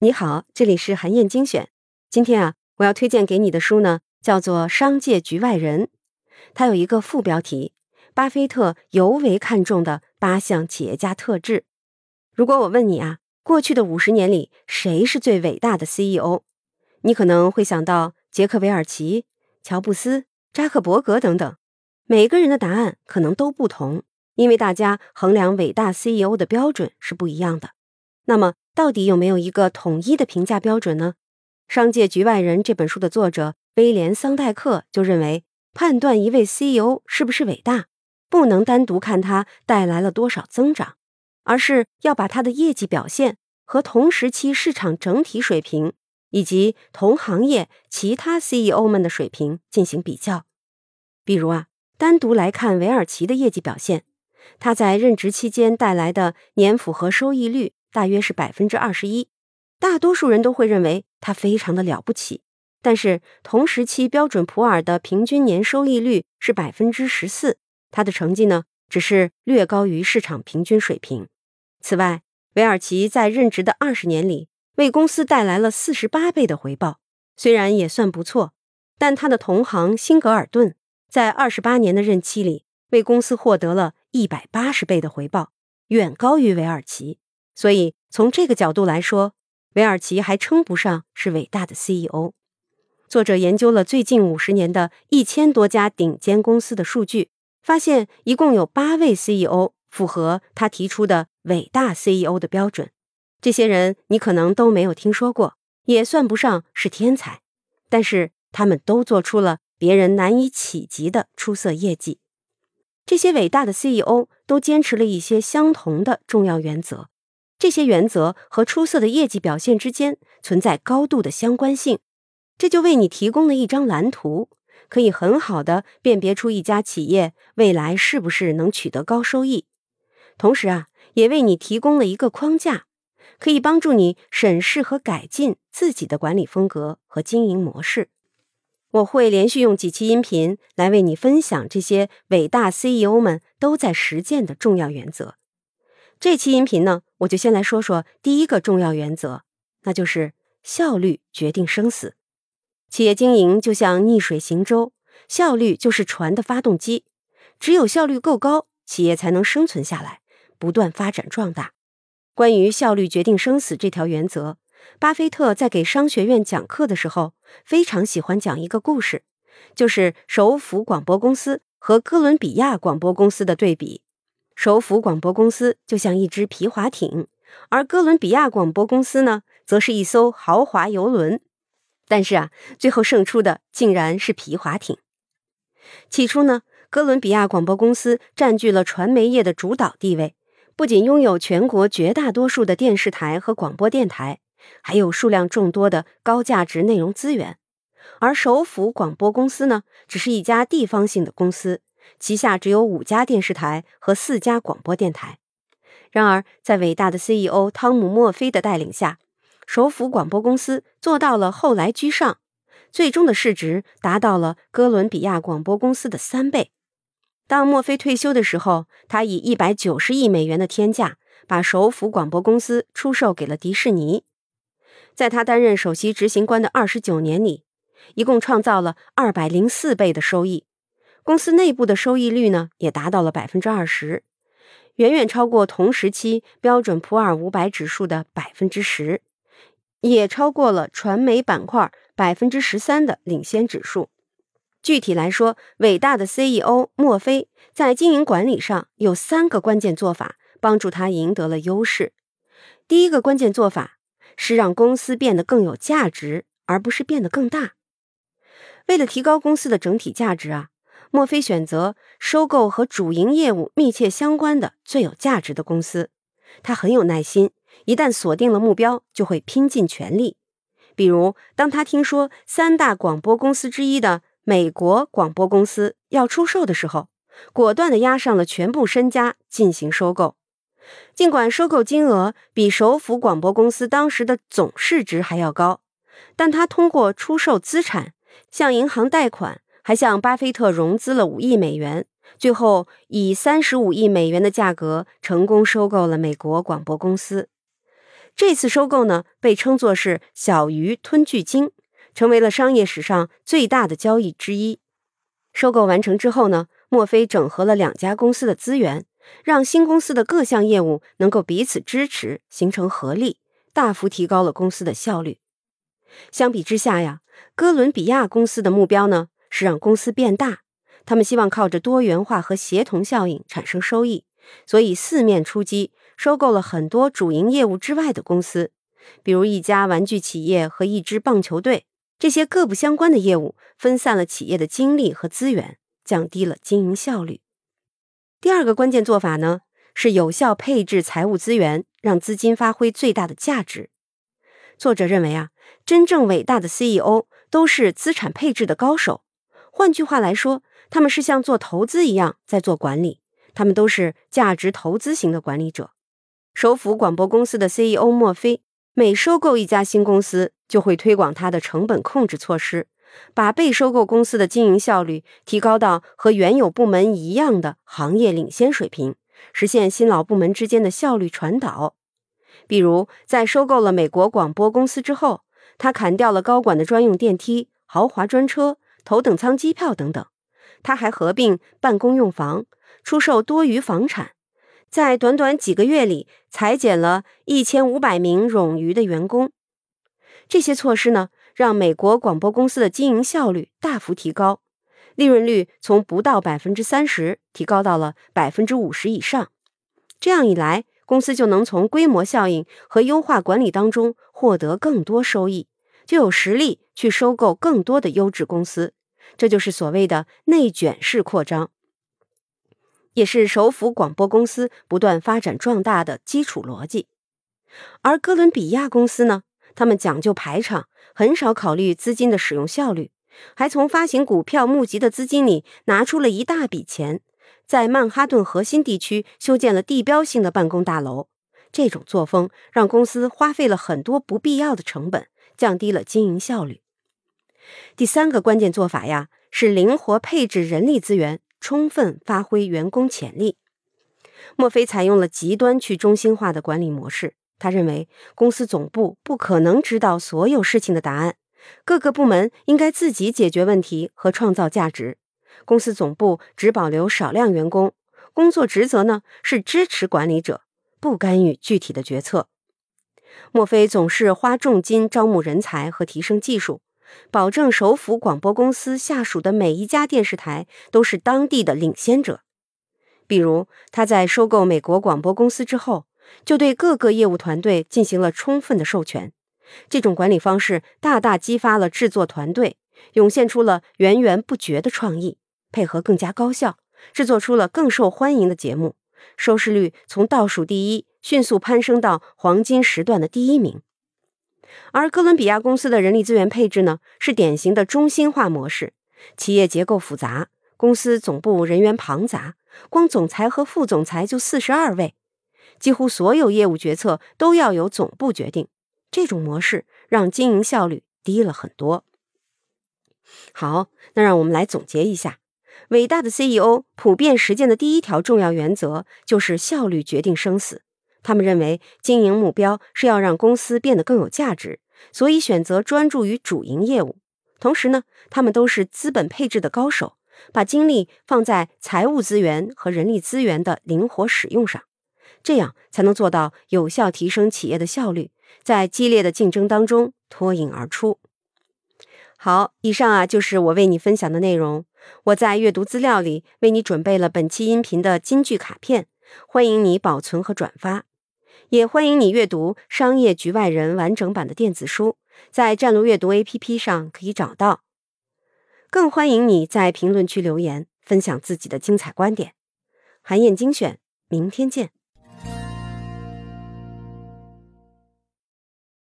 你好，这里是韩燕精选。今天啊，我要推荐给你的书呢，叫做《商界局外人》，它有一个副标题：巴菲特尤为看重的八项企业家特质。如果我问你啊，过去的五十年里，谁是最伟大的 CEO？你可能会想到杰克韦尔奇、乔布斯、扎克伯格等等。每个人的答案可能都不同，因为大家衡量伟大 CEO 的标准是不一样的。那么，到底有没有一个统一的评价标准呢？《商界局外人》这本书的作者威廉·桑代克就认为，判断一位 CEO 是不是伟大，不能单独看他带来了多少增长，而是要把他的业绩表现和同时期市场整体水平以及同行业其他 CEO 们的水平进行比较。比如啊，单独来看韦尔奇的业绩表现，他在任职期间带来的年复合收益率。大约是百分之二十一，大多数人都会认为他非常的了不起。但是同时期标准普尔的平均年收益率是百分之十四，他的成绩呢只是略高于市场平均水平。此外，韦尔奇在任职的二十年里，为公司带来了四十八倍的回报，虽然也算不错，但他的同行辛格尔顿在二十八年的任期里，为公司获得了一百八十倍的回报，远高于韦尔奇。所以，从这个角度来说，韦尔奇还称不上是伟大的 CEO。作者研究了最近五十年的一千多家顶尖公司的数据，发现一共有八位 CEO 符合他提出的伟大 CEO 的标准。这些人你可能都没有听说过，也算不上是天才，但是他们都做出了别人难以企及的出色业绩。这些伟大的 CEO 都坚持了一些相同的重要原则。这些原则和出色的业绩表现之间存在高度的相关性，这就为你提供了一张蓝图，可以很好的辨别出一家企业未来是不是能取得高收益。同时啊，也为你提供了一个框架，可以帮助你审视和改进自己的管理风格和经营模式。我会连续用几期音频来为你分享这些伟大 CEO 们都在实践的重要原则。这期音频呢，我就先来说说第一个重要原则，那就是效率决定生死。企业经营就像逆水行舟，效率就是船的发动机。只有效率够高，企业才能生存下来，不断发展壮大。关于效率决定生死这条原则，巴菲特在给商学院讲课的时候，非常喜欢讲一个故事，就是首府广播公司和哥伦比亚广播公司的对比。首府广播公司就像一只皮划艇，而哥伦比亚广播公司呢，则是一艘豪华游轮。但是啊，最后胜出的竟然是皮划艇。起初呢，哥伦比亚广播公司占据了传媒业的主导地位，不仅拥有全国绝大多数的电视台和广播电台，还有数量众多的高价值内容资源。而首府广播公司呢，只是一家地方性的公司。旗下只有五家电视台和四家广播电台。然而，在伟大的 CEO 汤姆·墨菲的带领下，首府广播公司做到了后来居上，最终的市值达到了哥伦比亚广播公司的三倍。当墨菲退休的时候，他以一百九十亿美元的天价把首府广播公司出售给了迪士尼。在他担任首席执行官的二十九年里，一共创造了二百零四倍的收益。公司内部的收益率呢，也达到了百分之二十，远远超过同时期标准普尔五百指数的百分之十，也超过了传媒板块百分之十三的领先指数。具体来说，伟大的 CEO 墨菲在经营管理上有三个关键做法，帮助他赢得了优势。第一个关键做法是让公司变得更有价值，而不是变得更大。为了提高公司的整体价值啊。墨菲选择收购和主营业务密切相关的最有价值的公司。他很有耐心，一旦锁定了目标，就会拼尽全力。比如，当他听说三大广播公司之一的美国广播公司要出售的时候，果断地押上了全部身家进行收购。尽管收购金额比首府广播公司当时的总市值还要高，但他通过出售资产向银行贷款。还向巴菲特融资了五亿美元，最后以三十五亿美元的价格成功收购了美国广播公司。这次收购呢，被称作是“小鱼吞巨鲸”，成为了商业史上最大的交易之一。收购完成之后呢，墨菲整合了两家公司的资源，让新公司的各项业务能够彼此支持，形成合力，大幅提高了公司的效率。相比之下呀，哥伦比亚公司的目标呢是让公司变大，他们希望靠着多元化和协同效应产生收益，所以四面出击，收购了很多主营业务之外的公司，比如一家玩具企业和一支棒球队。这些各不相关的业务分散了企业的精力和资源，降低了经营效率。第二个关键做法呢，是有效配置财务资源，让资金发挥最大的价值。作者认为啊，真正伟大的 CEO 都是资产配置的高手。换句话来说，他们是像做投资一样在做管理，他们都是价值投资型的管理者。首府广播公司的 CEO 墨菲。每收购一家新公司，就会推广它的成本控制措施，把被收购公司的经营效率提高到和原有部门一样的行业领先水平，实现新老部门之间的效率传导。比如，在收购了美国广播公司之后，他砍掉了高管的专用电梯、豪华专车、头等舱机票等等，他还合并办公用房，出售多余房产。在短短几个月里，裁减了一千五百名冗余的员工。这些措施呢，让美国广播公司的经营效率大幅提高，利润率从不到百分之三十提高到了百分之五十以上。这样一来，公司就能从规模效应和优化管理当中获得更多收益，就有实力去收购更多的优质公司。这就是所谓的内卷式扩张。也是首府广播公司不断发展壮大的基础逻辑，而哥伦比亚公司呢，他们讲究排场，很少考虑资金的使用效率，还从发行股票募集的资金里拿出了一大笔钱，在曼哈顿核心地区修建了地标性的办公大楼。这种作风让公司花费了很多不必要的成本，降低了经营效率。第三个关键做法呀，是灵活配置人力资源。充分发挥员工潜力。墨菲采用了极端去中心化的管理模式。他认为，公司总部不可能知道所有事情的答案，各个部门应该自己解决问题和创造价值。公司总部只保留少量员工，工作职责呢是支持管理者，不干预具体的决策。墨菲总是花重金招募人才和提升技术。保证首府广播公司下属的每一家电视台都是当地的领先者。比如，他在收购美国广播公司之后，就对各个业务团队进行了充分的授权。这种管理方式大大激发了制作团队，涌现出了源源不绝的创意，配合更加高效，制作出了更受欢迎的节目，收视率从倒数第一迅速攀升到黄金时段的第一名。而哥伦比亚公司的人力资源配置呢，是典型的中心化模式，企业结构复杂，公司总部人员庞杂，光总裁和副总裁就四十二位，几乎所有业务决策都要由总部决定。这种模式让经营效率低了很多。好，那让我们来总结一下，伟大的 CEO 普遍实践的第一条重要原则就是效率决定生死。他们认为经营目标是要让公司变得更有价值，所以选择专注于主营业务。同时呢，他们都是资本配置的高手，把精力放在财务资源和人力资源的灵活使用上，这样才能做到有效提升企业的效率，在激烈的竞争当中脱颖而出。好，以上啊就是我为你分享的内容。我在阅读资料里为你准备了本期音频的金句卡片，欢迎你保存和转发。也欢迎你阅读《商业局外人》完整版的电子书，在战路阅读 APP 上可以找到。更欢迎你在评论区留言，分享自己的精彩观点。韩燕精选，明天见。